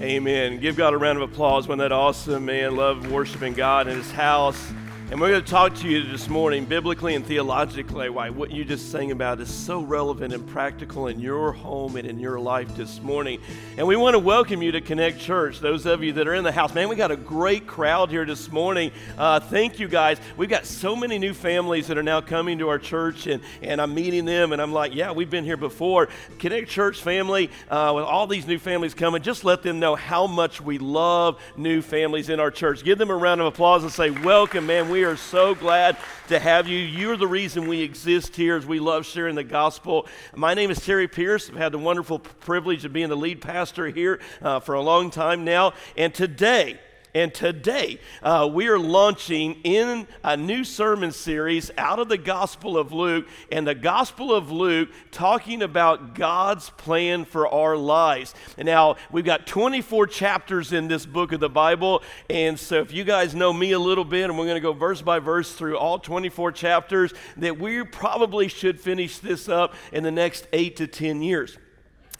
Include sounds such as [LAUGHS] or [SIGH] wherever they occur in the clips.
Amen. Give God a round of applause when that awesome man loved worshiping God in his house. And we're going to talk to you this morning, biblically and theologically, why what you just sang about is so relevant and practical in your home and in your life this morning. And we want to welcome you to Connect Church. Those of you that are in the house, man, we got a great crowd here this morning. Uh, thank you guys. We've got so many new families that are now coming to our church, and, and I'm meeting them, and I'm like, yeah, we've been here before. Connect Church family, uh, with all these new families coming, just let them know how much we love new families in our church. Give them a round of applause and say, welcome, man. We we are so glad to have you. You're the reason we exist here as we love sharing the gospel. My name is Terry Pierce. I've had the wonderful privilege of being the lead pastor here uh, for a long time now. And today, and today, uh, we are launching in a new sermon series out of the Gospel of Luke, and the Gospel of Luke talking about God's plan for our lives. And now, we've got 24 chapters in this book of the Bible, and so if you guys know me a little bit, and we're going to go verse by verse through all 24 chapters, that we probably should finish this up in the next eight to 10 years.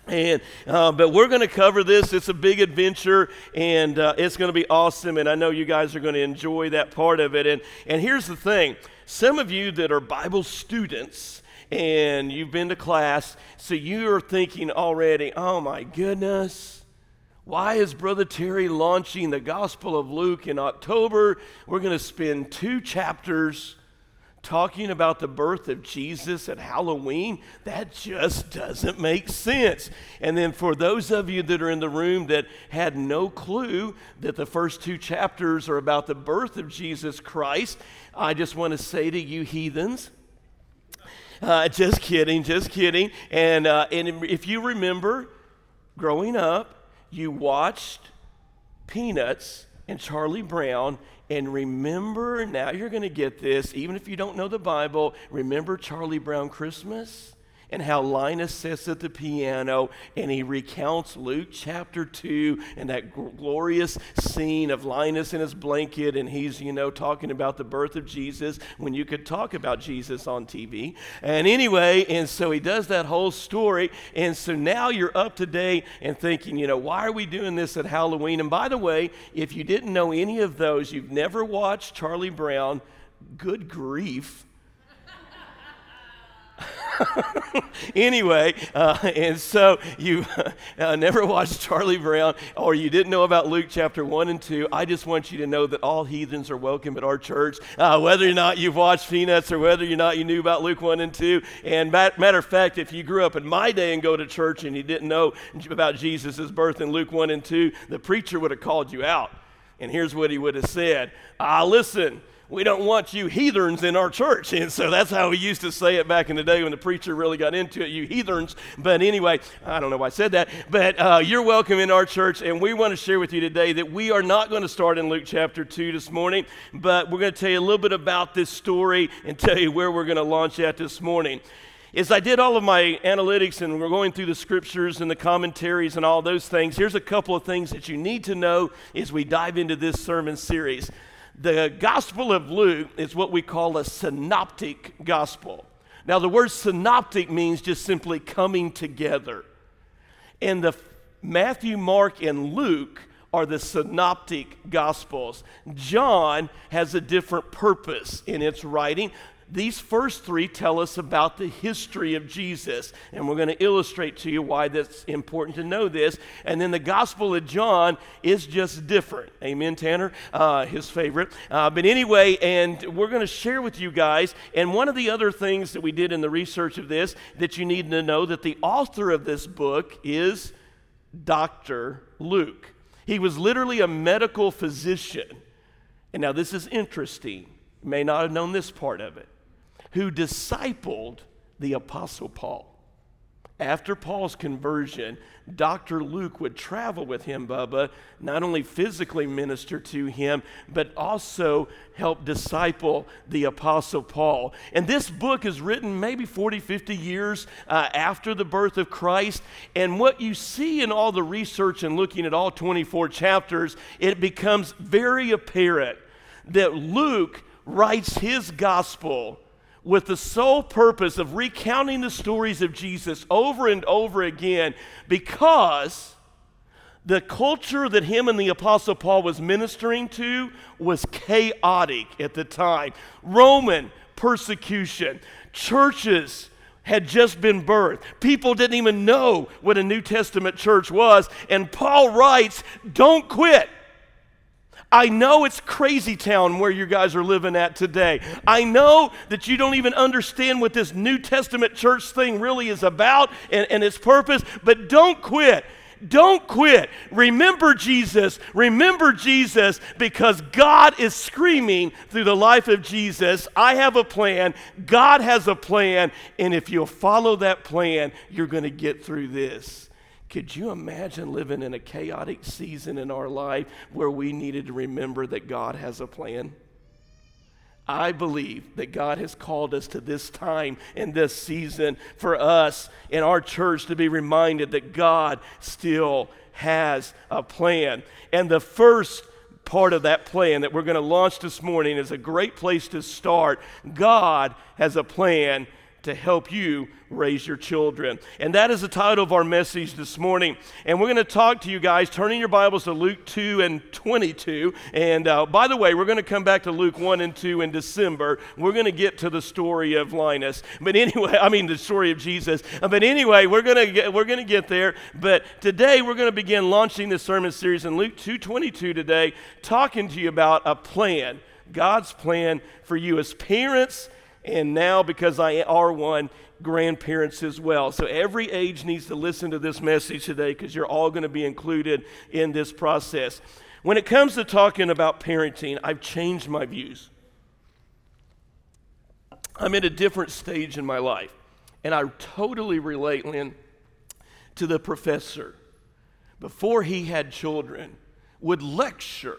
And, uh, but we're going to cover this. It's a big adventure, and uh, it's going to be awesome. And I know you guys are going to enjoy that part of it. And, and here's the thing some of you that are Bible students and you've been to class, so you are thinking already, oh my goodness, why is Brother Terry launching the Gospel of Luke in October? We're going to spend two chapters talking about the birth of Jesus at Halloween, that just doesn't make sense. And then for those of you that are in the room that had no clue that the first two chapters are about the birth of Jesus Christ, I just want to say to you heathens, uh, just kidding, just kidding. And, uh, and if you remember growing up, you watched Peanuts and Charlie Brown and remember, now you're going to get this, even if you don't know the Bible, remember Charlie Brown Christmas? And how Linus sits at the piano and he recounts Luke chapter 2 and that glorious scene of Linus in his blanket and he's, you know, talking about the birth of Jesus when you could talk about Jesus on TV. And anyway, and so he does that whole story. And so now you're up to date and thinking, you know, why are we doing this at Halloween? And by the way, if you didn't know any of those, you've never watched Charlie Brown, good grief [LAUGHS] anyway, uh, and so you [LAUGHS] uh, never watched Charlie Brown or you didn't know about Luke chapter 1 and 2. I just want you to know that all heathens are welcome at our church, uh, whether or not you've watched Peanuts or whether or not you knew about Luke 1 and 2. And matter of fact, if you grew up in my day and go to church and you didn't know about Jesus' birth in Luke 1 and 2, the preacher would have called you out. And here's what he would have said Ah, listen we don't want you heathens in our church. [LAUGHS] And so that's how we used to say it back in the day when the preacher really got into it, you heathens. But anyway, I don't know why I said that, but uh, you're welcome in our church. And we want to share with you today that we are not going to start in Luke chapter 2 this morning, but we're going to tell you a little bit about this story and tell you where we're going to launch at this morning as I did all of my analytics and we're going through the scriptures and the commentaries and all those things, here's a couple of things that you need to know as we dive into this sermon series. The Gospel of Luke is what we call a synoptic gospel. Now, the word synoptic means just simply coming together. And the Matthew, Mark, and Luke are the synoptic gospels. John has a different purpose in its writing these first three tell us about the history of Jesus, and we're going to illustrate to you why that's important to know this. And then the Gospel of John is just different. Amen, Tanner? Uh, his favorite. Uh, but anyway, and we're going to share with you guys. And one of the other things that we did in the research of this that you need to know that the author of this book is Dr. Luke. He was literally a medical physician. And now this is interesting. You may not have known this part of it who discipled the Apostle Paul. After Paul's conversion, Dr. Luke would travel with him, Bubba, not only physically minister to him, but also help disciple the Apostle Paul. And this book is written maybe 40, 50 years uh, after the birth of Christ. And what you see in all the research and looking at all 24 chapters, it becomes very apparent that Luke writes his gospel with the sole purpose of recounting the stories of Jesus over and over again because the culture that him and the Apostle Paul was ministering to was chaotic at the time. Roman persecution, churches had just been birthed. People didn't even know what a New Testament church was. And Paul writes, Don't quit. I know it's crazy town where you guys are living at today. I know that you don't even understand what this New Testament church thing really is about and, and its purpose, but don't quit. Don't quit. Remember Jesus. Remember Jesus because God is screaming through the life of Jesus I have a plan. God has a plan. And if you'll follow that plan, you're going to get through this. Could you imagine living in a chaotic season in our life where we needed to remember that God has a plan? I believe that God has called us to this time in this season for us in our church to be reminded that God still has a plan. And the first part of that plan that we're going to launch this morning is a great place to start. God has a plan to help you raise your children. And that is the title of our message this morning. And we're going to talk to you guys, turning your Bibles to Luke 2 and 22. And uh, by the way, we're going to come back to Luke 1 and 2 in December. We're going to get to the story of Linus. But anyway, [LAUGHS] I mean the story of Jesus. But anyway, we're going to get, we're going to get there. But today we're going to begin launching this sermon series in Luke 2:22 today, talking to you about a plan, God's plan for you as parents and now because I are one, grandparents as well. So every age needs to listen to this message today because you're all going to be included in this process. When it comes to talking about parenting, I've changed my views. I'm at a different stage in my life, and I totally relate, Lynn, to the professor before he had children would lecture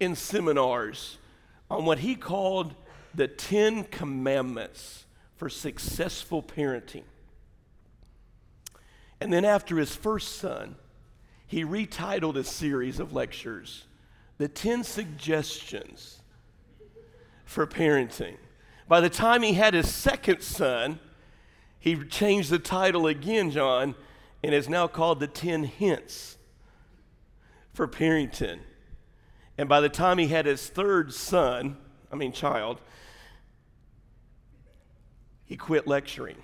in seminars on what he called the Ten Commandments for successful parenting. And then after his first son, he retitled a series of lectures, The Ten Suggestions for Parenting. By the time he had his second son, he changed the title again, John, and is now called The Ten Hints for Parenting. And by the time he had his third son, I mean child, he quit lecturing.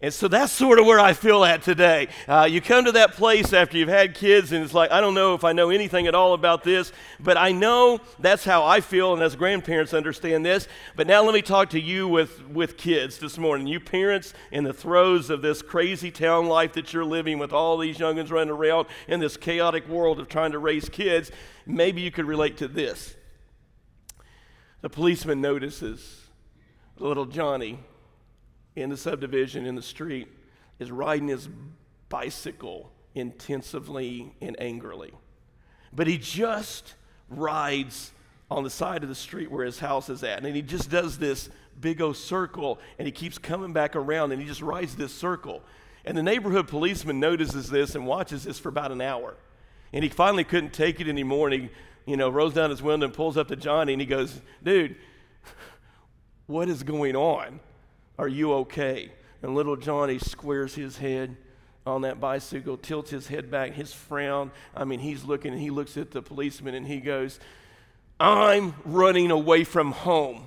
And so that's sort of where I feel at today. Uh, you come to that place after you've had kids, and it's like, I don't know if I know anything at all about this, but I know that's how I feel, and as grandparents understand this. But now let me talk to you with, with kids this morning. You parents in the throes of this crazy town life that you're living with all these youngins running around in this chaotic world of trying to raise kids, maybe you could relate to this. The policeman notices little Johnny in the subdivision in the street is riding his bicycle intensively and angrily. But he just rides on the side of the street where his house is at. And he just does this big old circle and he keeps coming back around and he just rides this circle. And the neighborhood policeman notices this and watches this for about an hour. And he finally couldn't take it anymore and he, you know, rolls down his window and pulls up to Johnny and he goes, Dude, [LAUGHS] what is going on? Are you okay? And little Johnny squares his head on that bicycle, tilts his head back, his frown. I mean, he's looking and he looks at the policeman and he goes, I'm running away from home.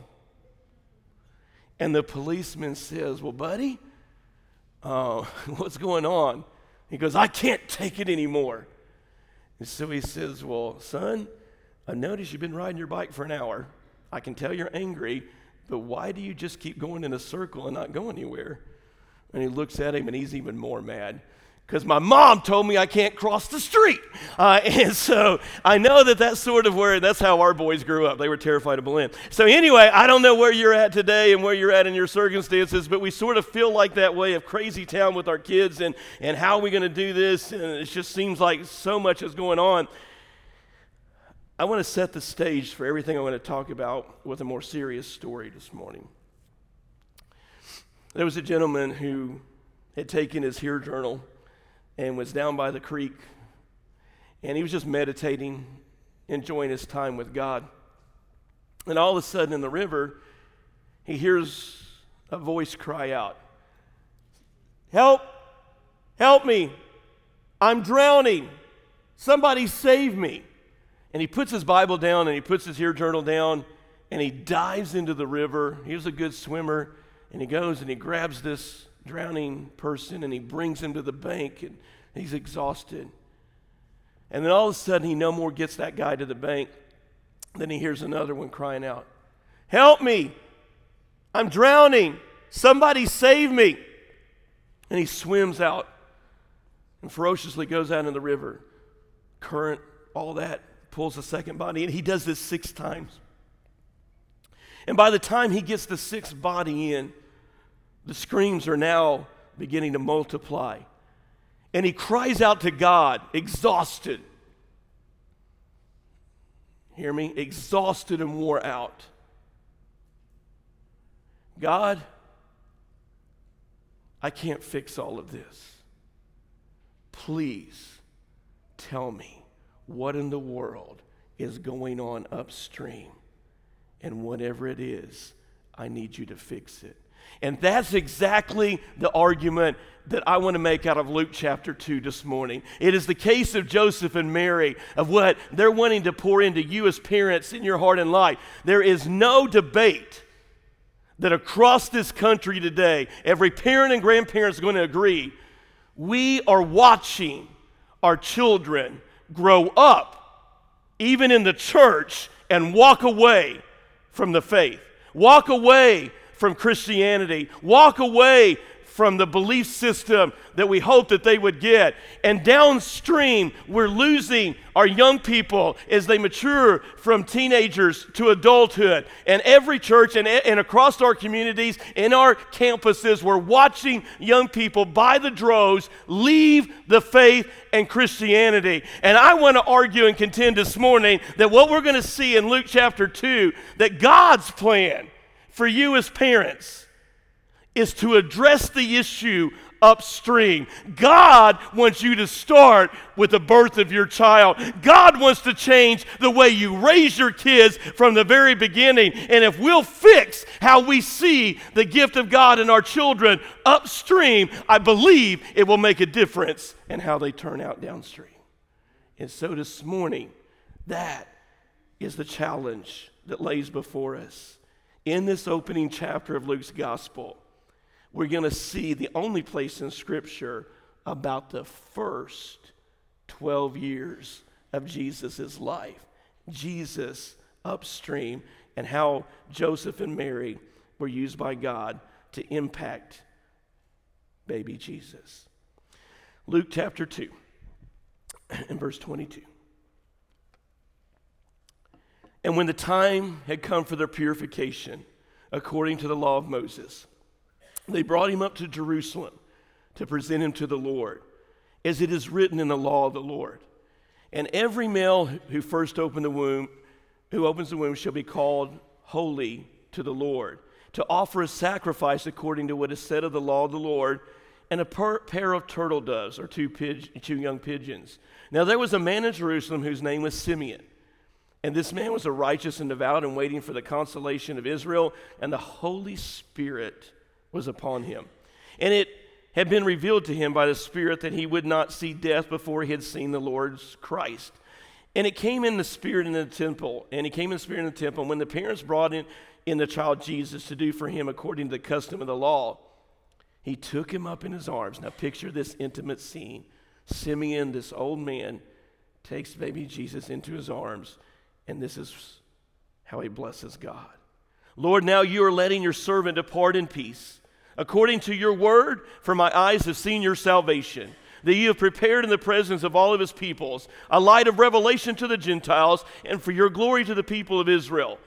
And the policeman says, Well, buddy, uh, [LAUGHS] what's going on? He goes, I can't take it anymore. And so he says, Well, son, I noticed you've been riding your bike for an hour. I can tell you're angry, but why do you just keep going in a circle and not go anywhere? And he looks at him and he's even more mad because my mom told me I can't cross the street. Uh, [LAUGHS] and so I know that that's sort of where, that's how our boys grew up. They were terrified of Belen. So anyway, I don't know where you're at today and where you're at in your circumstances, but we sort of feel like that way of crazy town with our kids and, and how are we going to do this? And it just seems like so much is going on. I want to set the stage for everything I want to talk about with a more serious story this morning. There was a gentleman who had taken his Hear Journal and was down by the creek, and he was just meditating, enjoying his time with God. And all of a sudden in the river, he hears a voice cry out, Help! Help me! I'm drowning! Somebody save me. And he puts his Bible down and he puts his Hear journal down and he dives into the river. He was a good swimmer. And he goes and he grabs this drowning person and he brings him to the bank and he's exhausted. And then all of a sudden, he no more gets that guy to the bank. Then he hears another one crying out, Help me! I'm drowning! Somebody save me! And he swims out and ferociously goes out in the river. Current, all that, pulls the second body, and he does this six times. And by the time he gets the sixth body in, the screams are now beginning to multiply. And he cries out to God, exhausted. Hear me? Exhausted and wore out. God, I can't fix all of this. Please tell me what in the world is going on upstream. And whatever it is, I need you to fix it. And that's exactly the argument that I want to make out of Luke chapter 2 this morning. It is the case of Joseph and Mary, of what they're wanting to pour into you as parents in your heart and life. There is no debate that across this country today, every parent and grandparent is going to agree we are watching our children grow up, even in the church, and walk away from the faith, walk away from Christianity, walk away from the belief system that we hope that they would get. And downstream, we're losing our young people as they mature from teenagers to adulthood. And every church and, and across our communities, in our campuses, we're watching young people by the droves leave the faith and Christianity. And I want to argue and contend this morning that what we're going to see in Luke chapter 2, that God's plan for you as parents is to address the issue upstream. God wants you to start with the birth of your child. God wants to change the way you raise your kids from the very beginning. And if we'll fix how we see the gift of God in our children upstream, I believe it will make a difference in how they turn out downstream. And so this morning, that is the challenge that lays before us. In this opening chapter of Luke's gospel, we're going to see the only place in Scripture about the first 12 years of Jesus' life. Jesus upstream and how Joseph and Mary were used by God to impact baby Jesus. Luke chapter 2 [CLEARS THROAT] and verse 22. And when the time had come for their purification, according to the law of Moses, they brought him up to Jerusalem to present him to the Lord, as it is written in the law of the Lord. And every male who first opened the womb, who opens the womb, shall be called holy to the Lord, to offer a sacrifice according to what is said of the law of the Lord, and a per- pair of turtle doves, or two, two young pigeons. Now there was a man in Jerusalem whose name was Simeon. And this man was a righteous and devout and waiting for the consolation of Israel, and the Holy Spirit was upon him. And it had been revealed to him by the Spirit that he would not see death before he had seen the Lord's Christ. And it came in the Spirit in the temple, and he came in the Spirit in the temple. And when the parents brought in, in the child Jesus to do for him according to the custom of the law, he took him up in his arms. Now, picture this intimate scene. Simeon, this old man, takes baby Jesus into his arms, and this is how he blesses God. Lord, now you are letting your servant depart in peace. According to your word, for my eyes have seen your salvation, that you have prepared in the presence of all of his peoples a light of revelation to the Gentiles, and for your glory to the people of Israel.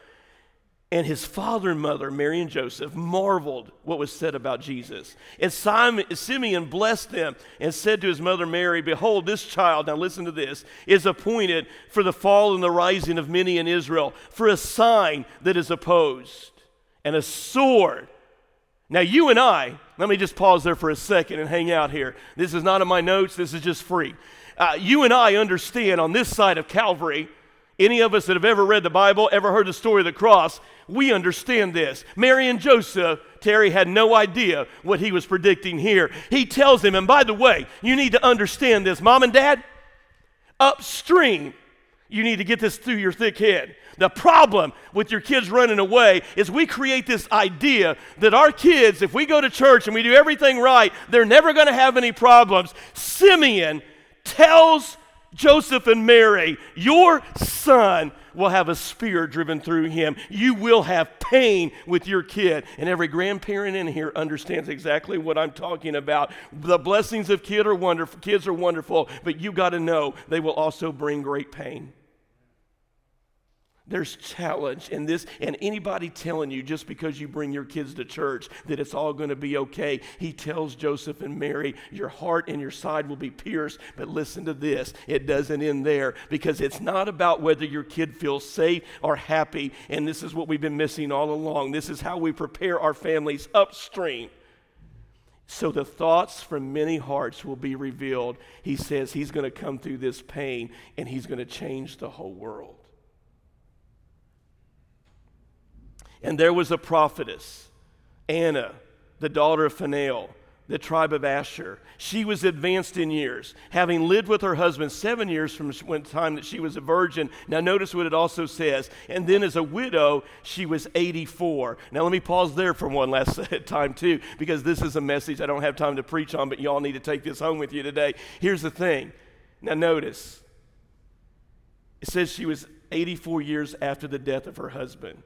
And his father and mother, Mary and Joseph, marveled what was said about Jesus. And Simon, Simeon blessed them and said to his mother Mary, Behold, this child, now listen to this, is appointed for the fall and the rising of many in Israel, for a sign that is opposed, and a sword. Now, you and I, let me just pause there for a second and hang out here. This is not in my notes, this is just free. Uh, you and I understand on this side of Calvary any of us that have ever read the Bible, ever heard the story of the cross, we understand this. Mary and Joseph, Terry had no idea what he was predicting here. He tells them, and by the way, you need to understand this, mom and dad, upstream. You need to get this through your thick head. The problem with your kids running away is we create this idea that our kids, if we go to church and we do everything right, they're never going to have any problems. Simeon tells Joseph and Mary, Your son will have a spear driven through him. You will have pain with your kid. And every grandparent in here understands exactly what I'm talking about. The blessings of kid are wonderful, kids are wonderful, but you got to know they will also bring great pain. There's challenge in this, and anybody telling you just because you bring your kids to church that it's all going to be okay. He tells Joseph and Mary, Your heart and your side will be pierced. But listen to this it doesn't end there because it's not about whether your kid feels safe or happy. And this is what we've been missing all along. This is how we prepare our families upstream. So the thoughts from many hearts will be revealed. He says he's going to come through this pain and he's going to change the whole world. And there was a prophetess, Anna, the daughter of Phanuel, the tribe of Asher. She was advanced in years, having lived with her husband seven years from the time that she was a virgin. Now, notice what it also says. And then, as a widow, she was 84. Now, let me pause there for one last [LAUGHS] time, too, because this is a message I don't have time to preach on, but y'all need to take this home with you today. Here's the thing. Now, notice it says she was 84 years after the death of her husband.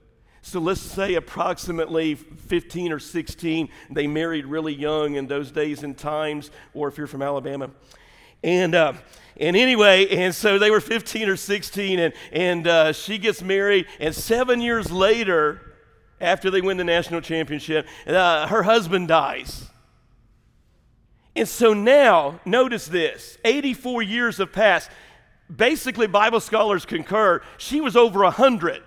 So let's say approximately 15 or 16. They married really young in those days and times, or if you're from Alabama. And, uh, and anyway, and so they were 15 or 16, and, and uh, she gets married, and seven years later, after they win the national championship, uh, her husband dies. And so now, notice this 84 years have passed. Basically, Bible scholars concur, she was over 100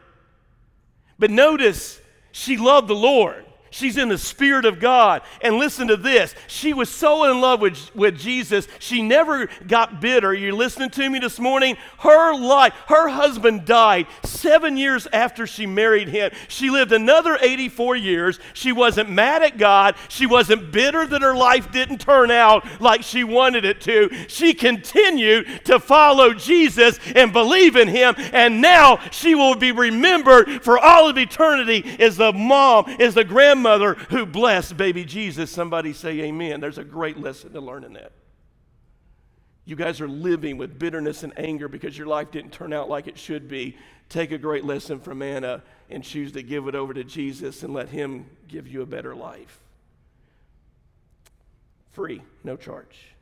but notice, she loved the Lord. She's in the Spirit of God. And listen to this. She was so in love with, with Jesus, she never got bitter. You're listening to me this morning? Her life, her husband died seven years after she married him. She lived another 84 years. She wasn't mad at God. She wasn't bitter that her life didn't turn out like she wanted it to. She continued to follow Jesus and believe in him. And now she will be remembered for all of eternity as the mom, as the grandmother grandmother who blessed baby Jesus. Somebody say amen. There's a great lesson to learn in that. You guys are living with bitterness and anger because your life didn't turn out like it should be. Take a great lesson from Anna and choose to give it over to Jesus and let Him give you a better life. Free, no charge.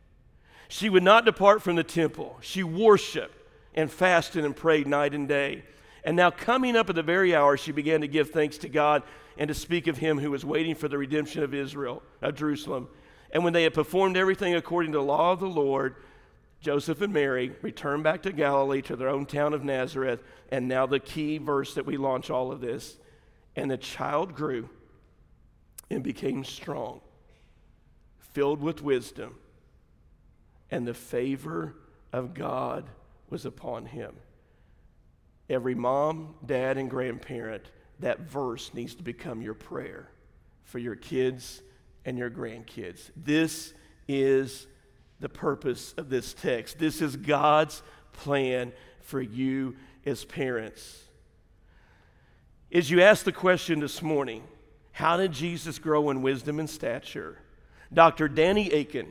She would not depart from the temple. She worshiped and fasted and prayed night and day. And now, coming up at the very hour, she began to give thanks to God and to speak of him who was waiting for the redemption of Israel, of Jerusalem. And when they had performed everything according to the law of the Lord, Joseph and Mary returned back to Galilee to their own town of Nazareth. And now, the key verse that we launch all of this. And the child grew and became strong, filled with wisdom, and the favor of God was upon him. Every mom, dad, and grandparent that verse needs to become your prayer for your kids and your grandkids. This is the purpose of this text. This is God's plan for you as parents. As you ask the question this morning, how did Jesus grow in wisdom and stature? Dr. Danny Akin,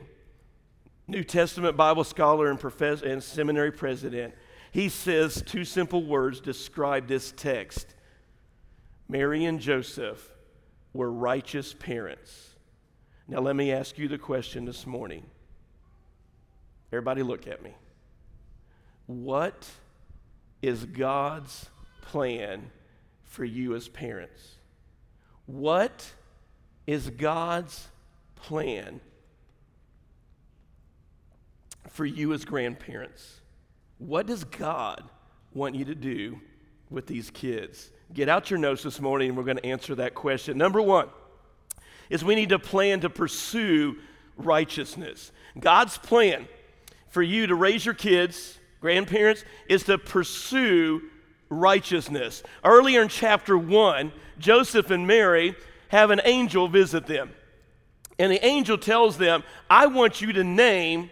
New Testament Bible scholar and, professor, and seminary president, he says two simple words describe this text Mary and Joseph were righteous parents. Now, let me ask you the question this morning. Everybody, look at me. What is God's plan for you as parents? What is God's plan for you as grandparents? What does God want you to do with these kids? Get out your notes this morning and we're going to answer that question. Number one is we need to plan to pursue righteousness. God's plan for you to raise your kids, grandparents, is to pursue righteousness. Earlier in chapter 1, Joseph and Mary have an angel visit them. And the angel tells them, I want you to name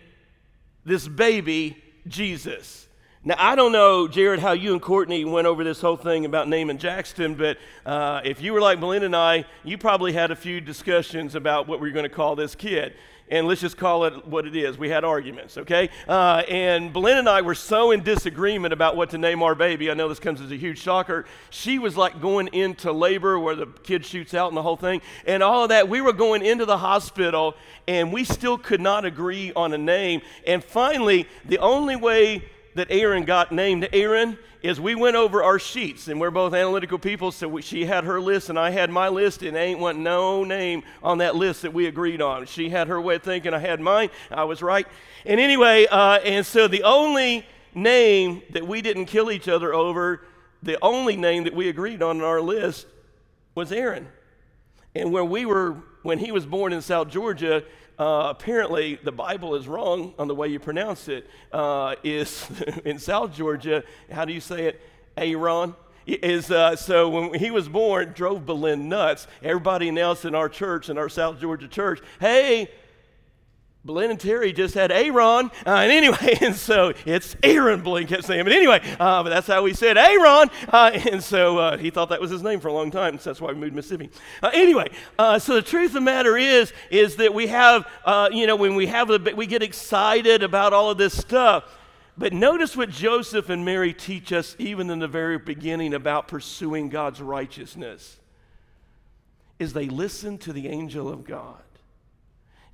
this baby Jesus. Now, I don't know, Jared, how you and Courtney went over this whole thing about naming Jackson, but uh, if you were like Belinda and I, you probably had a few discussions about what we are going to call this kid. And let's just call it what it is. We had arguments, okay? Uh, and Belinda and I were so in disagreement about what to name our baby. I know this comes as a huge shocker. She was like going into labor where the kid shoots out and the whole thing, and all of that. We were going into the hospital, and we still could not agree on a name. And finally, the only way that Aaron got named Aaron is we went over our sheets, and we're both analytical people, so we, she had her list and I had my list, and ain't want no name on that list that we agreed on. She had her way of thinking, I had mine, I was right. And anyway, uh, and so the only name that we didn't kill each other over, the only name that we agreed on in our list was Aaron. And when we were, when he was born in South Georgia, uh, apparently the Bible is wrong on the way you pronounce it. Uh, is [LAUGHS] in South Georgia, how do you say it? Aaron? Is uh, so when he was born, drove Belen nuts. Everybody else in our church, in our South Georgia church, hey, Belen and Terry just had Aaron. Uh, and anyway, [LAUGHS] and so it's Aaron, Belen kept saying. But anyway, uh, but that's how we said Aaron. Uh, [LAUGHS] and so uh, he thought that was his name for a long time. So that's why we moved to Mississippi. Uh, anyway, uh, so the truth of the matter is, is that we have, you know, when we have, a, we get excited about all of this stuff. But notice what Joseph and Mary teach us even in the very beginning about pursuing God's righteousness. Is they listen to the angel of God.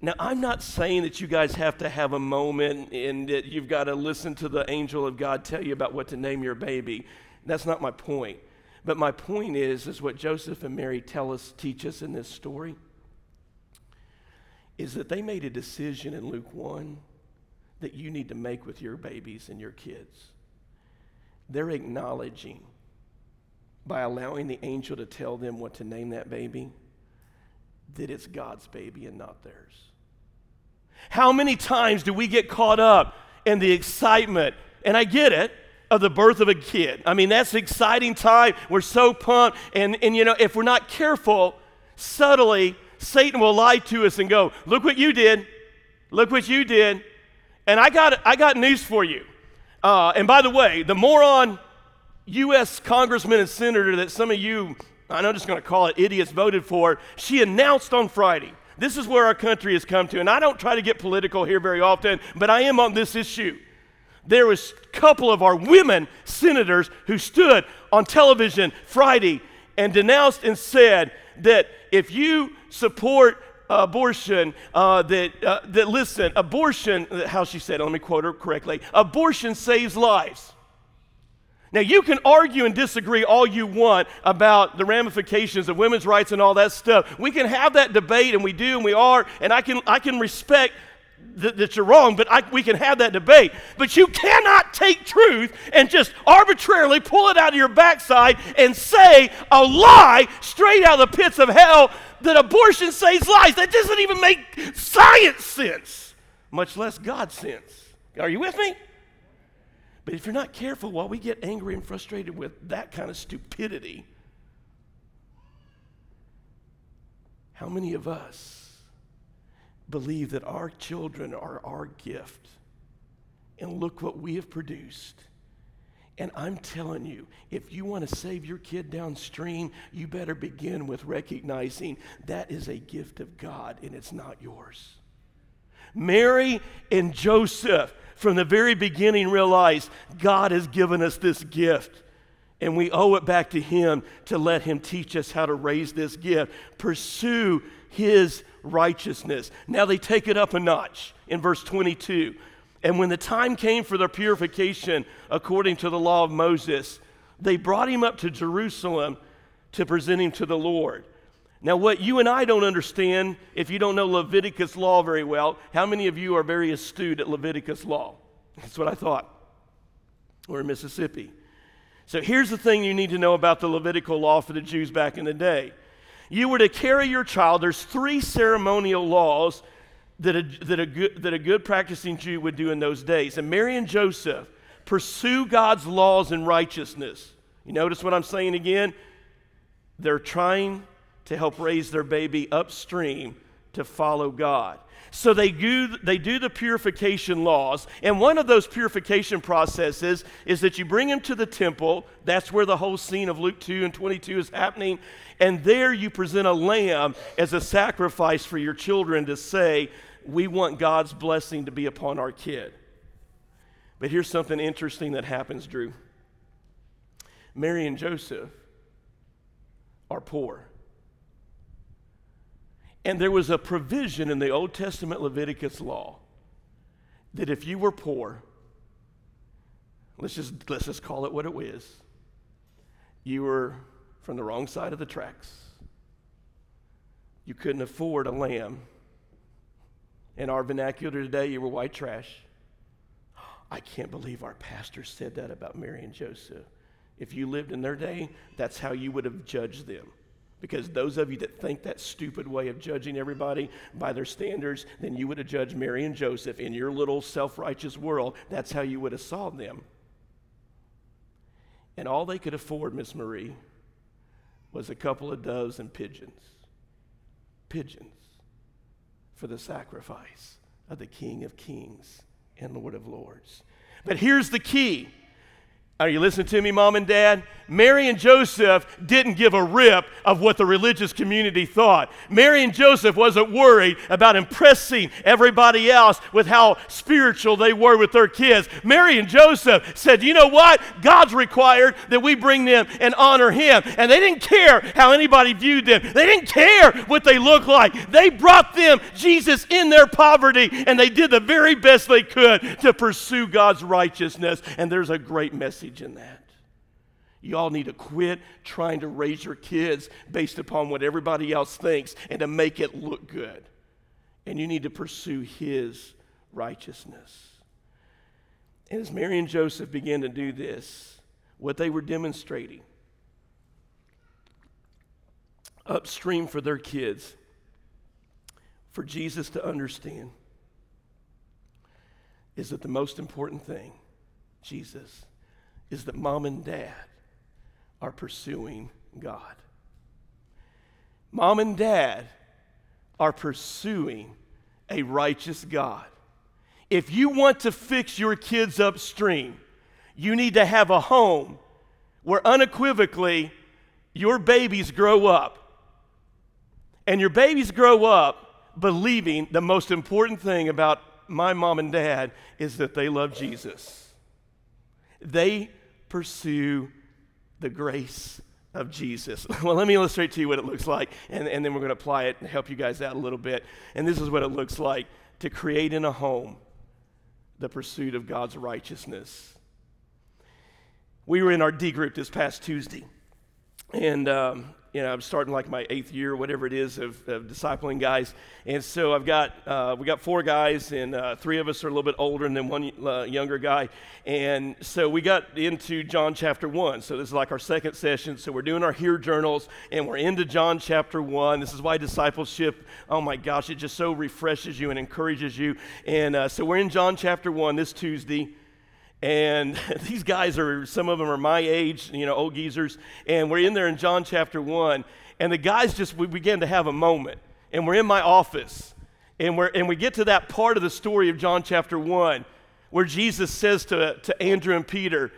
Now, I'm not saying that you guys have to have a moment and that you've got to listen to the angel of God tell you about what to name your baby. That's not my point. But my point is, is what Joseph and Mary tell us, teach us in this story, is that they made a decision in Luke 1 that you need to make with your babies and your kids. They're acknowledging by allowing the angel to tell them what to name that baby that it's God's baby and not theirs. How many times do we get caught up in the excitement? And I get it of the birth of a kid. I mean, that's an exciting time. We're so pumped. And, and you know, if we're not careful, subtly, Satan will lie to us and go, Look what you did. Look what you did. And I got, I got news for you. Uh, and by the way, the moron U.S. congressman and senator that some of you, I'm just going to call it idiots, voted for, she announced on Friday this is where our country has come to. And I don't try to get political here very often, but I am on this issue. There was a couple of our women senators who stood on television Friday and denounced and said that if you support abortion, uh, that, uh, that listen, abortion, how she said, let me quote her correctly, abortion saves lives. Now, you can argue and disagree all you want about the ramifications of women's rights and all that stuff. We can have that debate, and we do, and we are, and I can, I can respect th- that you're wrong, but I, we can have that debate. But you cannot take truth and just arbitrarily pull it out of your backside and say a lie straight out of the pits of hell that abortion saves lives. That doesn't even make science sense, much less God sense. Are you with me? But if you're not careful, while we get angry and frustrated with that kind of stupidity, how many of us believe that our children are our gift? And look what we have produced. And I'm telling you, if you want to save your kid downstream, you better begin with recognizing that is a gift of God and it's not yours. Mary and Joseph from the very beginning realized God has given us this gift. And we owe it back to Him to let Him teach us how to raise this gift. Pursue His righteousness. Now they take it up a notch in verse 22. And when the time came for their purification according to the law of Moses, they brought him up to Jerusalem to present him to the Lord. Now, what you and I don't understand, if you don't know Leviticus law very well, how many of you are very astute at Leviticus law? That's what I thought. We're in Mississippi. So here's the thing you need to know about the Levitical law for the Jews back in the day. You were to carry your child, there's three ceremonial laws that a, that a, good, that a good practicing Jew would do in those days. And Mary and Joseph pursue God's laws and righteousness. You notice what I'm saying again? They're trying to help raise their baby upstream to follow God. So they do, they do the purification laws, and one of those purification processes is that you bring them to the temple. That's where the whole scene of Luke 2 and 22 is happening. And there you present a lamb as a sacrifice for your children to say, We want God's blessing to be upon our kid. But here's something interesting that happens, Drew. Mary and Joseph are poor. And there was a provision in the Old Testament Leviticus law that if you were poor, let's just, let's just call it what it is, you were from the wrong side of the tracks. You couldn't afford a lamb. In our vernacular today, you were white trash. I can't believe our pastor said that about Mary and Joseph. If you lived in their day, that's how you would have judged them. Because those of you that think that stupid way of judging everybody by their standards, then you would have judged Mary and Joseph in your little self righteous world. That's how you would have saw them. And all they could afford, Miss Marie, was a couple of doves and pigeons. Pigeons for the sacrifice of the King of Kings and Lord of Lords. But here's the key are you listening to me, mom and dad? Mary and Joseph didn't give a rip of what the religious community thought. Mary and Joseph wasn't worried about impressing everybody else with how spiritual they were with their kids. Mary and Joseph said, You know what? God's required that we bring them and honor Him. And they didn't care how anybody viewed them, they didn't care what they looked like. They brought them Jesus in their poverty, and they did the very best they could to pursue God's righteousness. And there's a great message message in that. You all need to quit trying to raise your kids based upon what everybody else thinks and to make it look good. And you need to pursue His righteousness. And as Mary and Joseph began to do this, what they were demonstrating upstream for their kids, for Jesus to understand, is that the most important thing, Jesus, is that mom and dad are pursuing God. Mom and dad are pursuing a righteous God. If you want to fix your kids upstream, you need to have a home where unequivocally your babies grow up. And your babies grow up believing the most important thing about my mom and dad is that they love Jesus. They pursue the grace of Jesus. [LAUGHS] Well, let me illustrate to you what it looks like, and, and then we're going to apply it and help you guys out a little bit. And this is what it looks like to create in a home the pursuit of God's righteousness. We were in our D group this past Tuesday, and um, you know, I'm starting like my eighth year, whatever it is, of, of discipling guys. And so I've got, uh, we got four guys, and uh, three of us are a little bit older, and then one uh, younger guy. And so we got into John chapter one. So this is like our second session. So we're doing our Hear journals, and we're into John chapter one. This is why discipleship, oh my gosh, it just so refreshes you and encourages you. And uh, so we're in John chapter one this Tuesday. And [LAUGHS] these guys are, some of them are my age, you know, old geezers. And we're in there in John chapter 1. And the guys just, we began to have a moment. And we're in my office. And, we're, and we get to that part of the story of John chapter 1 where Jesus says to, to Andrew and Peter,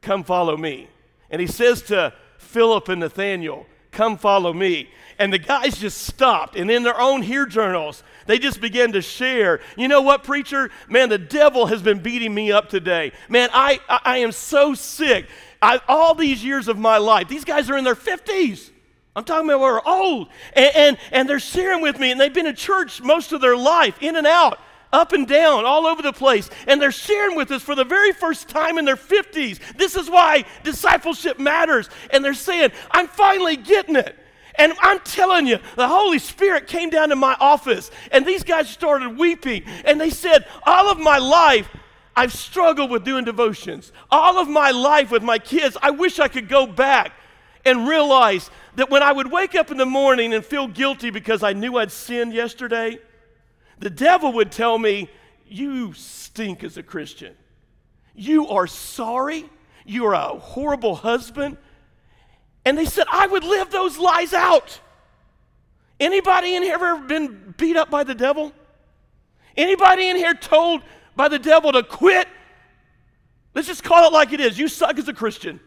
Come follow me. And he says to Philip and Nathaniel, Come follow me. And the guys just stopped. And in their own Hear journals, they just began to share. You know what, preacher? Man, the devil has been beating me up today. Man, I, I, I am so sick. I, all these years of my life, these guys are in their 50s. I'm talking about we're old. And, and, and they're sharing with me, and they've been in church most of their life, in and out up and down, all over the place. And they're sharing with us for the very first time in their 50s. This is why discipleship matters. And they're saying, I'm finally getting it. And I'm telling you, the Holy Spirit came down to my office, and these guys started weeping. And they said, All of my life, I've struggled with doing devotions. All of my life with my kids, I wish I could go back and realize that when I would wake up in the morning and feel guilty because I knew I'd sinned yesterday, the devil would tell me, You stink as a Christian. You are sorry. You are a horrible husband. And they said, I would live those lies out. Anybody in here ever been beat up by the devil? Anybody in here told by the devil to quit? Let's just call it like it is. You suck as a Christian.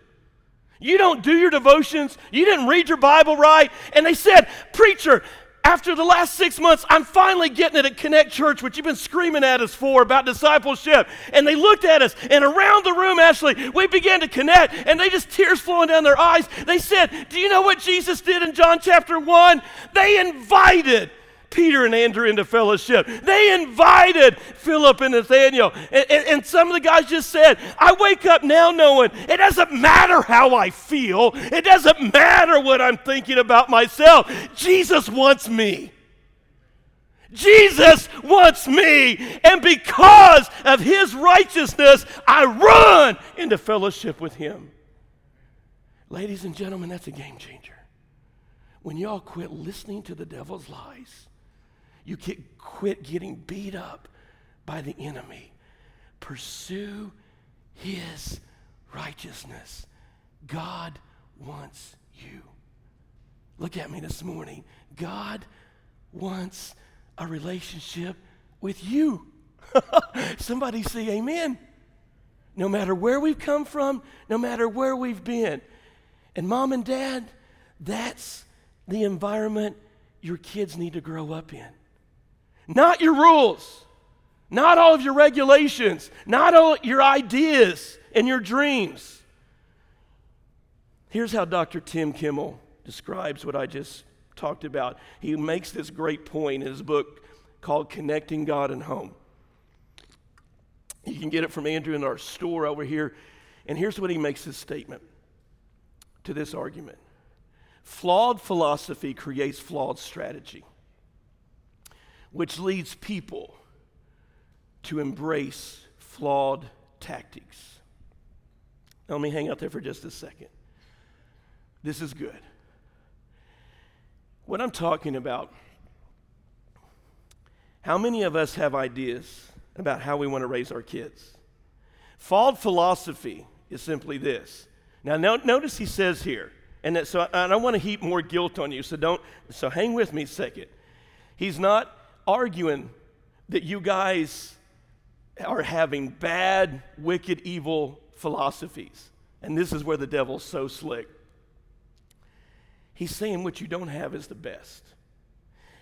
You don't do your devotions. You didn't read your Bible right. And they said, Preacher, after the last six months, I'm finally getting it at Connect Church, which you've been screaming at us for about discipleship. And they looked at us, and around the room, actually, we began to connect, and they just tears flowing down their eyes. They said, Do you know what Jesus did in John chapter 1? They invited Peter and Andrew into fellowship. They invited Philip and Nathaniel. And, and, and, some of the guys just said, I wake up now knowing it doesn't matter how I feel, it doesn't matter what I'm thinking about myself. Jesus wants me. Jesus wants me. And because of his righteousness, I run into fellowship with him. Ladies and gentlemen, that's a game changer. When y'all quit listening to the devil's lies you get, quit getting beat up by the enemy. Pursue his righteousness. God wants you. Look at me this morning. God wants a relationship with you. [LAUGHS] Somebody say amen. No matter where we've come from, no matter where we've been. And mom and dad, that's the environment your kids need to grow up in. Not your rules, not all of your regulations, not all your ideas and your dreams. Here's how Dr. Tim Kimmel describes what I just talked about. He makes this great point in his book called Connecting God and Home. You can get it from Andrew in our store over here. And here's what he makes his statement to this argument Flawed philosophy creates flawed strategy which leads people to embrace flawed tactics. Now, let me hang out there for just a second. This is good. What I'm talking about, how many of us have ideas about how we want to raise our kids? Flawed philosophy is simply this. Now, notice he says here, and that, so I, I don't want to heap more guilt on you, so don't, so hang with me a second. He's not arguing that you guys are having bad, wicked, evil philosophies. And this is where the devil's so slick. He's saying what you don't have is the best.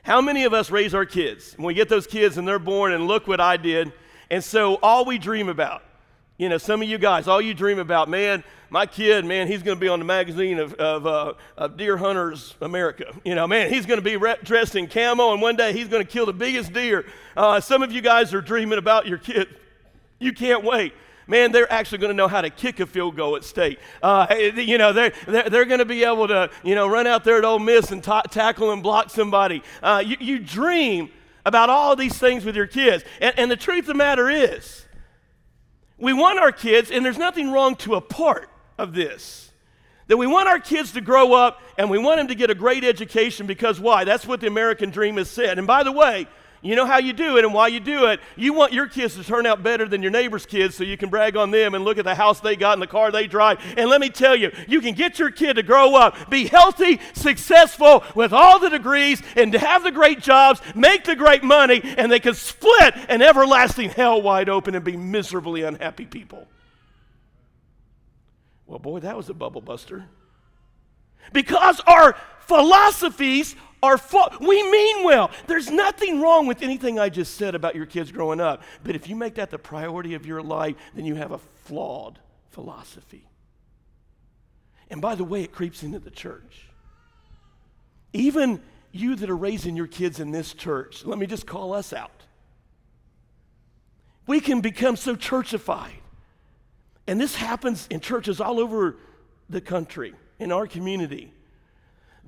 How many of us raise our kids? And we get those kids and they're born, and look what I did. And so all we dream about you know, some of you guys, all you dream about, man, my kid, man, he's going to be on the magazine of, of, uh, of Deer Hunters America. You know, man, he's going to be re- dressed in camo, and one day he's going to kill the biggest deer. Uh, some of you guys are dreaming about your kid. You can't wait. Man, they're actually going to know how to kick a field goal at state. Uh, you know, they're, they're, they're going to be able to, you know, run out there at Ole Miss and ta- tackle and block somebody. Uh, you, you dream about all these things with your kids. And, and the truth of the matter is, we want our kids, and there's nothing wrong to a part of this, that we want our kids to grow up and we want them to get a great education because why? That's what the American dream has said. And by the way, you know how you do it and why you do it. You want your kids to turn out better than your neighbor's kids so you can brag on them and look at the house they got and the car they drive. And let me tell you, you can get your kid to grow up, be healthy, successful with all the degrees, and to have the great jobs, make the great money, and they can split an everlasting hell wide open and be miserably unhappy people. Well, boy, that was a bubble buster. Because our philosophies are we mean well. There's nothing wrong with anything I just said about your kids growing up. But if you make that the priority of your life, then you have a flawed philosophy. And by the way, it creeps into the church. Even you that are raising your kids in this church, let me just call us out. We can become so churchified. And this happens in churches all over the country, in our community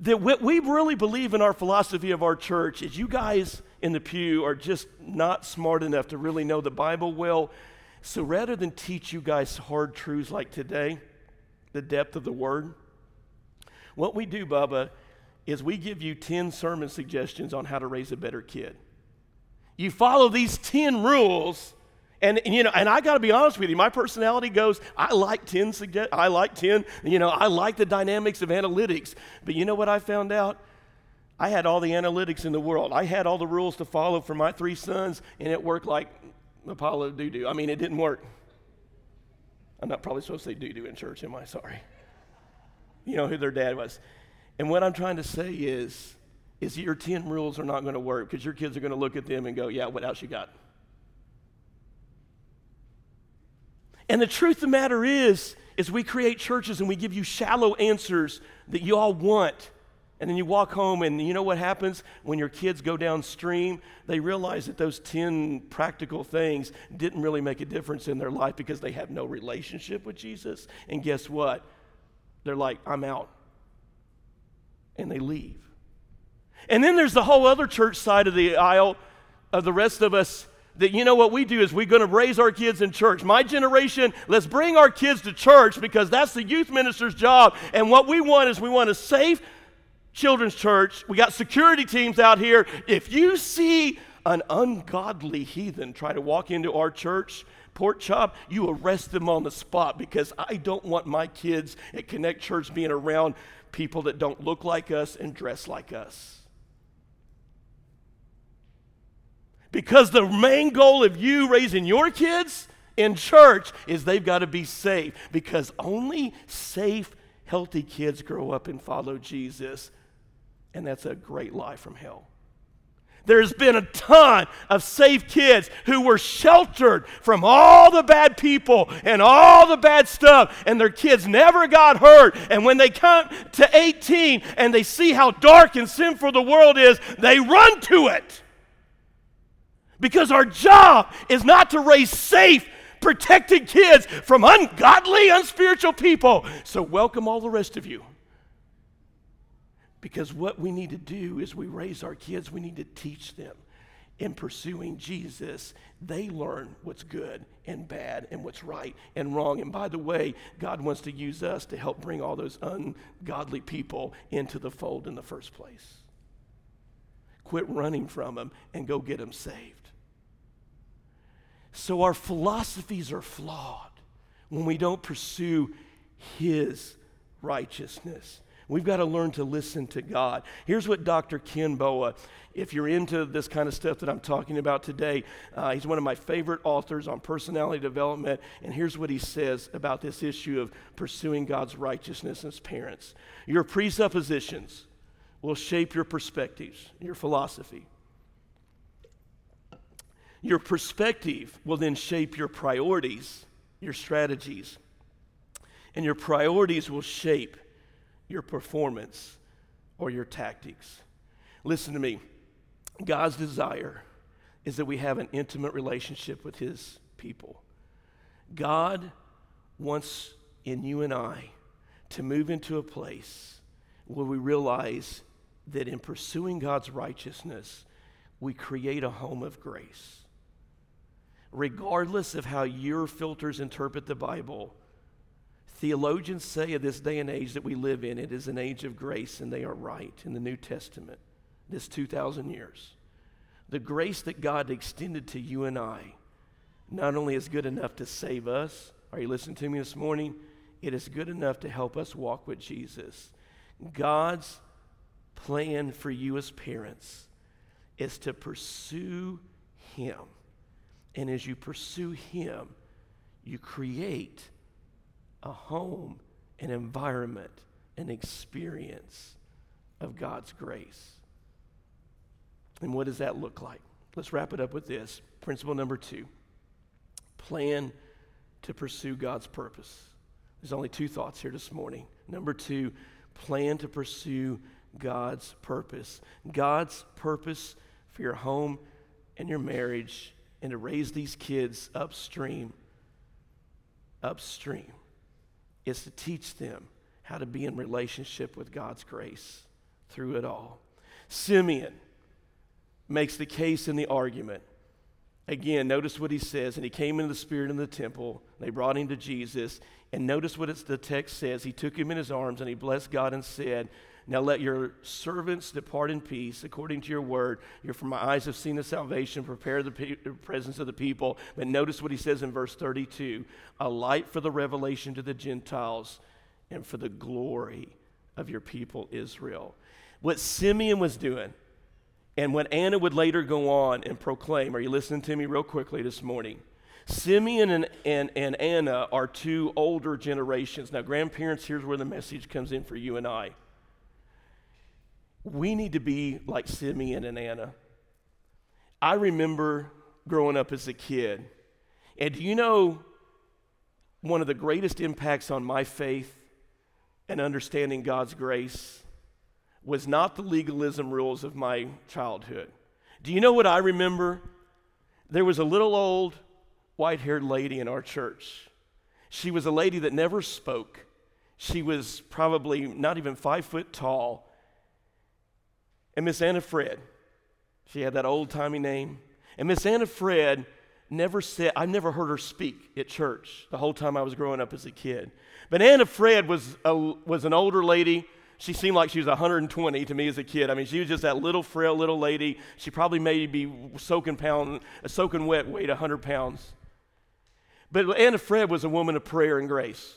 that what we really believe in our philosophy of our church is you guys in the pew are just not smart enough to really know the Bible well. So rather than teach you guys hard truths like today, the depth of the word, what we do, Bubba, is we give you 10 sermon suggestions on how to raise a better kid. You follow these 10 rules, and, and, you know, and I got to be honest with you, my personality goes, I like 10 suggest, I like 10, you know, I like the dynamics of analytics. But you know what I found out? I had all the analytics in the world. I had all the rules to follow for my three sons, and it worked like Apollo doo doo. I mean, it didn't work. I'm not probably supposed to say doo doo in church, am I? Sorry. You know who their dad was. And what I'm trying to say is, is your 10 rules are not going to work because your kids are going to look at them and go, yeah, what else you got? And the truth of the matter is, is we create churches and we give you shallow answers that you all want. And then you walk home, and you know what happens when your kids go downstream? They realize that those 10 practical things didn't really make a difference in their life because they have no relationship with Jesus. And guess what? They're like, I'm out. And they leave. And then there's the whole other church side of the aisle of the rest of us that you know what we do is we're going to raise our kids in church. My generation, let's bring our kids to church because that's the youth minister's job. And what we want is we want a safe children's church. We got security teams out here. If you see an ungodly heathen try to walk into our church, pork chop, you arrest them on the spot because I don't want my kids at Connect Church being around people that don't look like us and dress like us. Because the main goal of you raising your kids in church is they've got to be safe. Because only safe, healthy kids grow up and follow Jesus. And that's a great lie from hell. There's been a ton of safe kids who were sheltered from all the bad people and all the bad stuff, and their kids never got hurt. And when they come to 18 and they see how dark and sinful the world is, they run to it. Because our job is not to raise safe, protected kids from ungodly, unspiritual people. So, welcome all the rest of you. Because what we need to do is we raise our kids, we need to teach them. In pursuing Jesus, they learn what's good and bad and what's right and wrong. And by the way, God wants to use us to help bring all those ungodly people into the fold in the first place. Quit running from them and go get them saved. So our philosophies are flawed when we don't pursue His righteousness. We've got to learn to listen to God. Here's what Dr. Ken Boa, if you're into this kind of stuff that I'm talking about today, uh, he's one of my favorite authors on personality development. And here's what he says about this issue of pursuing God's righteousness as parents. Your presuppositions will shape your perspectives, your philosophy. Your perspective will then shape your priorities, your strategies. And your priorities will shape your performance or your tactics. Listen to me. God's desire is that we have an intimate relationship with His people. God wants in you and I to move into a place where we realize that in pursuing God's righteousness, we create a home of grace regardless of how your filters interpret the Bible, theologians say of this day and age that we live in, it is an age of grace, and they are right in the New Testament, this 2,000 years. The grace that God extended to you and I not only is good enough to save us, are you listening to me this morning? It is good enough to help us walk with Jesus. God's plan for you as parents is to pursue Him and as you pursue Him, you create a home, an environment, an experience of God's grace. And what does that look like? Let's wrap it up with this. Principle number two plan to pursue God's purpose. There's only two thoughts here this morning. Number two, plan to pursue God's purpose. God's purpose for your home and your marriage and to raise these kids upstream, upstream, is to teach them how to be in relationship with God's grace through it all. Simeon makes the case in the argument. Again, notice what he says. And he came into the spirit in the temple. They brought him to Jesus. And notice what the text says. He took him in his arms and he blessed God and said, now let your servants depart in peace according to your word. Your, for my eyes have seen the salvation, prepare the, pe- presence of the people. But notice what he says in verse 32 a light for the revelation to the Gentiles and for the glory of your people Israel. What Simeon was doing, and what Anna would later go on and proclaim. Are you listening to me real quickly this morning? Simeon and, and, and Anna are two older generations. Now, grandparents, here's where the message comes in for you and I. We need to be like Simeon and Anna. I remember growing up as a kid, and do you know one of the greatest impacts on my faith and understanding God's grace was not the legalism rules of my childhood. Do you know what I remember? There was a little old white haired lady in our church. She was a lady that never spoke. She was probably not even five foot tall. And Miss Anna Fred, she had that old timey name. And Miss Anna Fred never said, I never heard her speak at church the whole time I was growing up as a kid. But Anna Fred was, a, was an older lady. She seemed like she was 120 to me as a kid. I mean, she was just that little frail little lady. She probably maybe soaking pound, soaking wet, weighed 100 pounds. But Anna Fred was a woman of prayer and grace.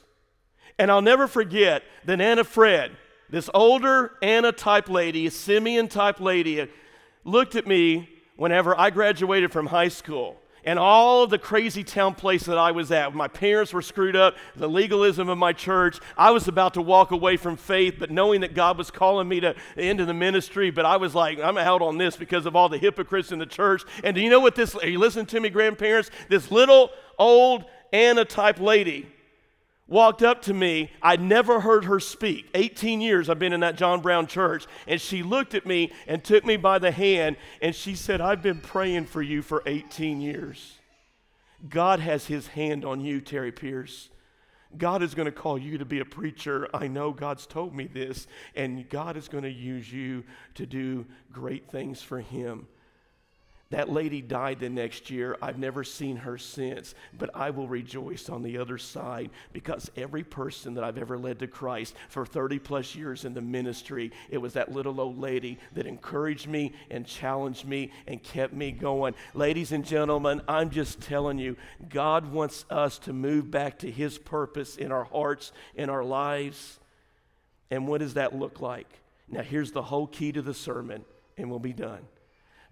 And I'll never forget that Anna Fred, this older Anna type lady, a Simeon type lady, looked at me whenever I graduated from high school and all of the crazy town place that I was at. My parents were screwed up, the legalism of my church. I was about to walk away from faith, but knowing that God was calling me to into the ministry, but I was like, I'm out on this because of all the hypocrites in the church. And do you know what this? Are you listening to me, grandparents? This little old Anna type lady walked up to me. I'd never heard her speak. 18 years I've been in that John Brown church. And she looked at me and took me by the hand and she said, I've been praying for you for 18 years. God has his hand on you, Terry Pierce. God is going to call you to be a preacher. I know God's told me this, and God is going to use you to do great things for him. That lady died the next year. I've never seen her since, but I will rejoice on the other side because every person that I've ever led to Christ for 30 plus years in the ministry, it was that little old lady that encouraged me and challenged me and kept me going. Ladies and gentlemen, I'm just telling you, God wants us to move back to His purpose in our hearts, in our lives. And what does that look like? Now, here's the whole key to the sermon, and we'll be done.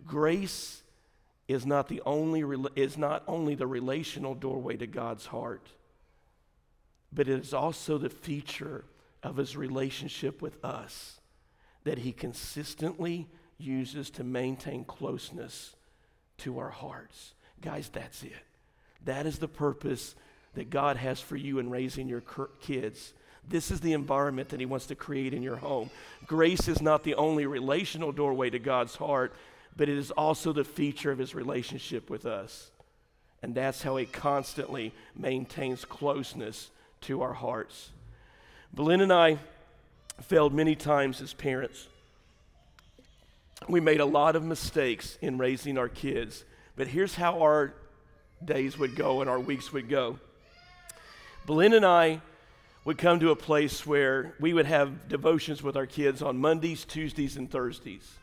Grace is not the only is not only the relational doorway to God's heart, but it is also the feature of his relationship with us that he consistently uses to maintain closeness to our hearts. Guys, that's it. That is the purpose that God has for you in raising your kids. This is the environment that He wants to create in your home. Grace is not the only relational doorway to God's heart, but it is also the feature of his relationship with us. And that's how he constantly maintains closeness to our hearts. Belen and I failed many times as parents. We made a lot of mistakes in raising our kids, but here's how our days would go and our weeks would go. Belen and I would come to a place where we would have devotions with our kids on Mondays, Tuesdays, and Thursdays.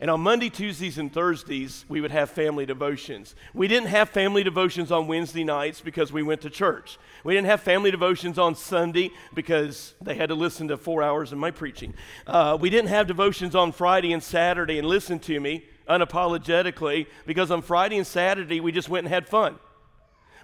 And on Monday, Tuesdays, and Thursdays, we would have family devotions. We didn't have family devotions on Wednesday nights because we went to church. We didn't have family devotions on Sunday because they had to listen to four hours of my preaching. Uh, we didn't have devotions on Friday and Saturday and listen to me unapologetically because on Friday and Saturday, we just went and had fun.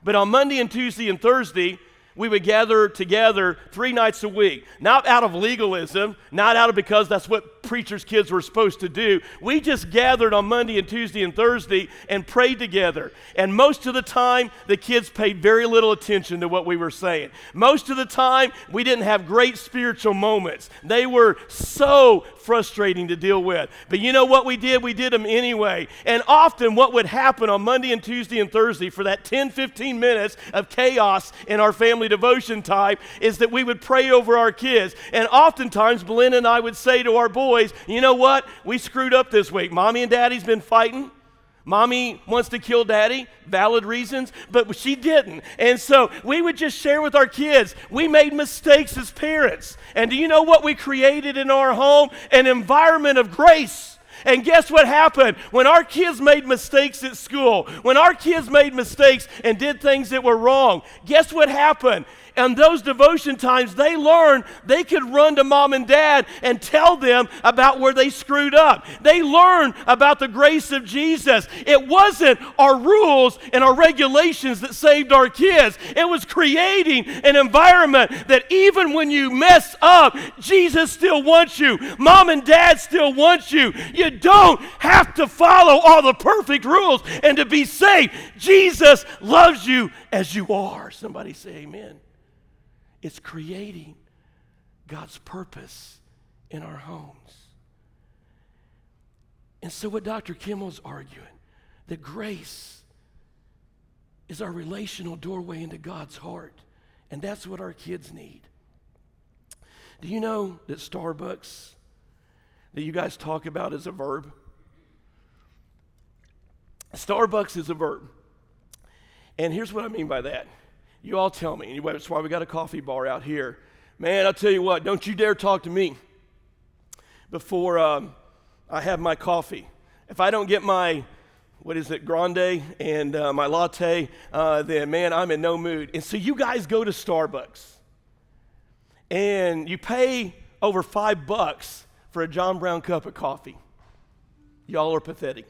But on Monday and Tuesday and Thursday, we would gather together three nights a week, not out of legalism, not out of because that's what preachers' kids were supposed to do. We just gathered on Monday and Tuesday and Thursday and prayed together. And most of the time, the kids paid very little attention to what we were saying. Most of the time, we didn't have great spiritual moments. They were so frustrating to deal with. But you know what we did? We did them anyway. And often, what would happen on Monday and Tuesday and Thursday for that 10, 15 minutes of chaos in our family devotion time is that we would pray over our kids. And oftentimes, Belen and I would say to our boys, you know what? We screwed up this week. Mommy and daddy's been fighting. Mommy wants to kill daddy, valid reasons, but she didn't. And so we would just share with our kids. We made mistakes as parents. And do you know what we created in our home? An environment of grace. And guess what happened? When our kids made mistakes at school, when our kids made mistakes and did things that were wrong, guess what happened? And those devotion times, they learned they could run to mom and dad and tell them about where they screwed up. They learned about the grace of Jesus. It wasn't our rules and our regulations that saved our kids, it was creating an environment that even when you mess up, Jesus still wants you. Mom and dad still want you. You don't have to follow all the perfect rules and to be saved. Jesus loves you as you are. Somebody say amen. It's creating God's purpose in our homes. And so, what Dr. Kimmel's arguing, that grace is our relational doorway into God's heart. And that's what our kids need. Do you know that Starbucks, that you guys talk about, is a verb? Starbucks is a verb. And here's what I mean by that. You all tell me. Anyway, that's why we got a coffee bar out here. Man, I'll tell you what, don't you dare talk to me before um, I have my coffee. If I don't get my, what is it, grande and uh, my latte, uh, then man, I'm in no mood. And so you guys go to Starbucks and you pay over five bucks for a John Brown cup of coffee. Y'all are pathetic.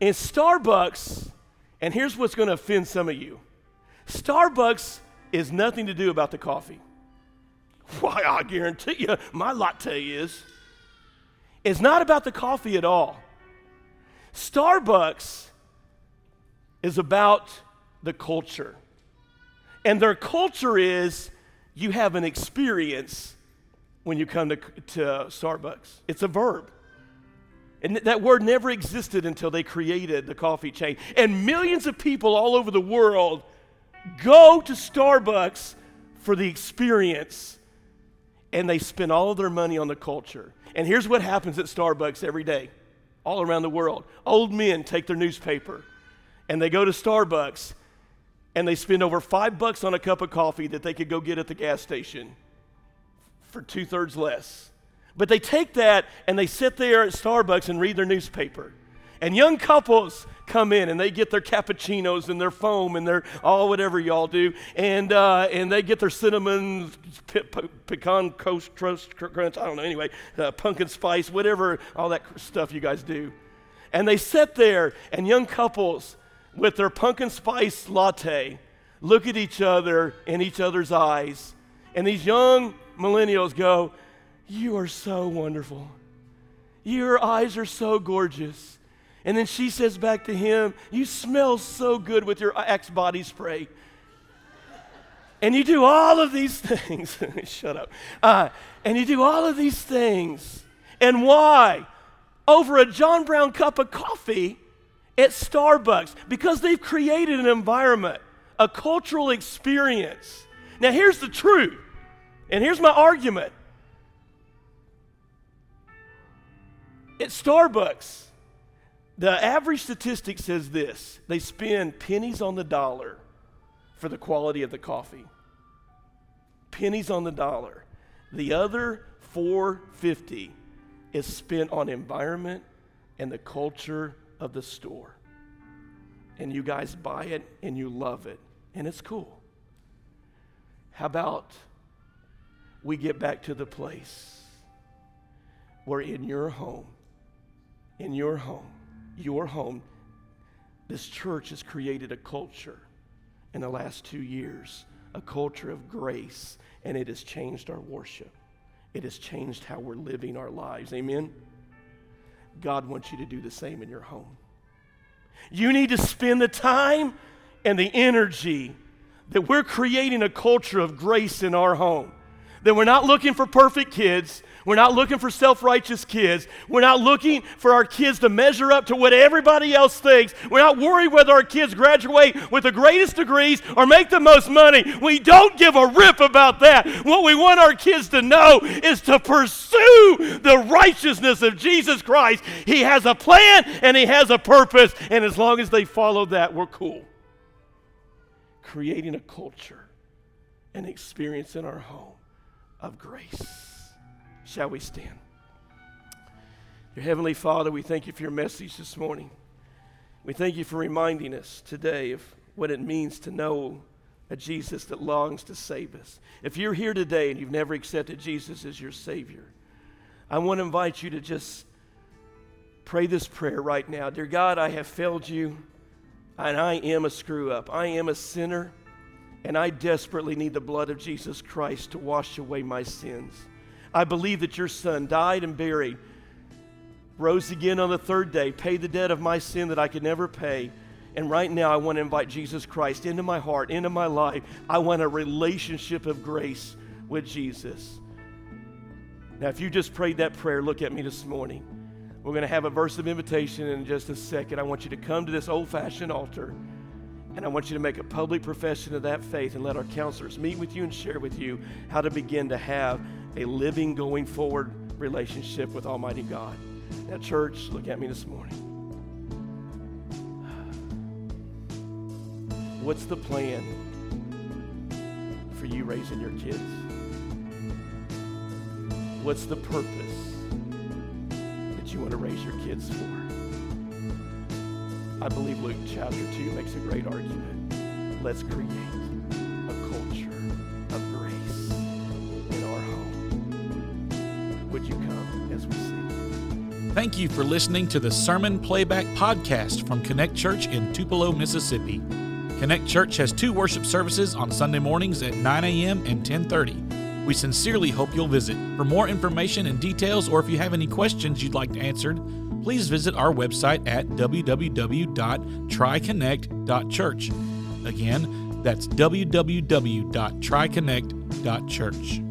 In Starbucks, and here's what's going to offend some of you Starbucks is nothing to do about the coffee. [LAUGHS] Why, I guarantee you, my latte is. It's not about the coffee at all. Starbucks is about the culture. And their culture is you have an experience when you come to, to Starbucks. It's a verb. And that word never existed until they created the coffee chain. And millions of people all over the world go to Starbucks for the experience and they spend all of their money on the culture. And here's what happens at Starbucks every day, all around the world. Old men take their newspaper and they go to Starbucks and they spend over five bucks on a cup of coffee that they could go get at the gas station for two thirds less. But they take that and they sit there at Starbucks and read their newspaper. And young couples come in and they get their cappuccinos and their foam and their all whatever y'all do, and uh, and they get their cinnamon pe- pe- pecan coast crust crunch. I don't know. Anyway, uh, pumpkin spice, whatever, all that stuff you guys do. And they sit there, and young couples with their pumpkin spice latte look at each other in each other's eyes, and these young millennials go, you are so wonderful. Your eyes are so gorgeous. And then she says back to him, You smell so good with your Axe body spray. And you do all of these things. [LAUGHS] Shut up. Uh, and you do all of these things. And why? Over a John Brown cup of coffee at Starbucks. Because they've created an environment, a cultural experience. Now, here's the truth. And here's my argument At Starbucks, the average statistic says this they spend pennies on the dollar for the quality of the coffee. Pennies on the dollar. The other 450 is spent on environment and the culture of the store. And you guys buy it and you love it, and it's cool. How about we get back to the place where in your home in your home, your home, this church has created a culture in the last two years, a culture of grace, and it has changed our worship. It has changed how we're living our lives. Amen? God wants you to do the same in your home. You need to spend the time and the energy that we're creating a culture of grace in our home. That we're not looking for perfect kids, we're not looking for self righteous kids. We're not looking for our kids to measure up to what everybody else thinks. We're not worried whether our kids graduate with the greatest degrees or make the most money. We don't give a rip about that. What we want our kids to know is to pursue the righteousness of Jesus Christ. He has a plan and He has a purpose, and as long as they follow that, we're cool. Creating a culture, an experience in our home of grace. Shall we stand? Your Heavenly Father, we thank you for your message this morning. We thank you for reminding us today of what it means to know a Jesus that longs to save us. If you're here today and you've never accepted Jesus as your Savior, I want to invite you to just pray this prayer right now. Dear God, I have failed you, and I am a screw up. I am a sinner, and I desperately need the blood of Jesus Christ to wash away my sins. I believe that your Son died and buried, rose again on the third day, paid the debt of my sin that I could never pay and right now, I want to invite Jesus Christ into my heart, into my life. I want a relationship of grace with Jesus. Now, if you just prayed that prayer, look at me this morning. We're going to have a verse of invitation in just a second. I want you to come to this old fashioned altar, and I want you to make a public profession of that faith and let our counselors meet with you and share with you how to begin to have a living, going forward relationship with Almighty God. Now, church, look at me this morning. What's the plan for you raising your kids? What's the purpose that you want to raise your kids for? I believe Luke chapter 2 makes a great argument. Let's create a culture of grace in our home. Would you come as we sing? Thank you for listening to the Sermon Playback Podcast from Connect Church in Tupelo, Mississippi. Connect Church has two worship services on Sunday mornings at 9 a.m. and 10:30. We sincerely hope you'll visit. For more information and details, or if you have any questions you'd like answered, please visit our website at www.triconnect.church. Again, that's www.triconnect.church.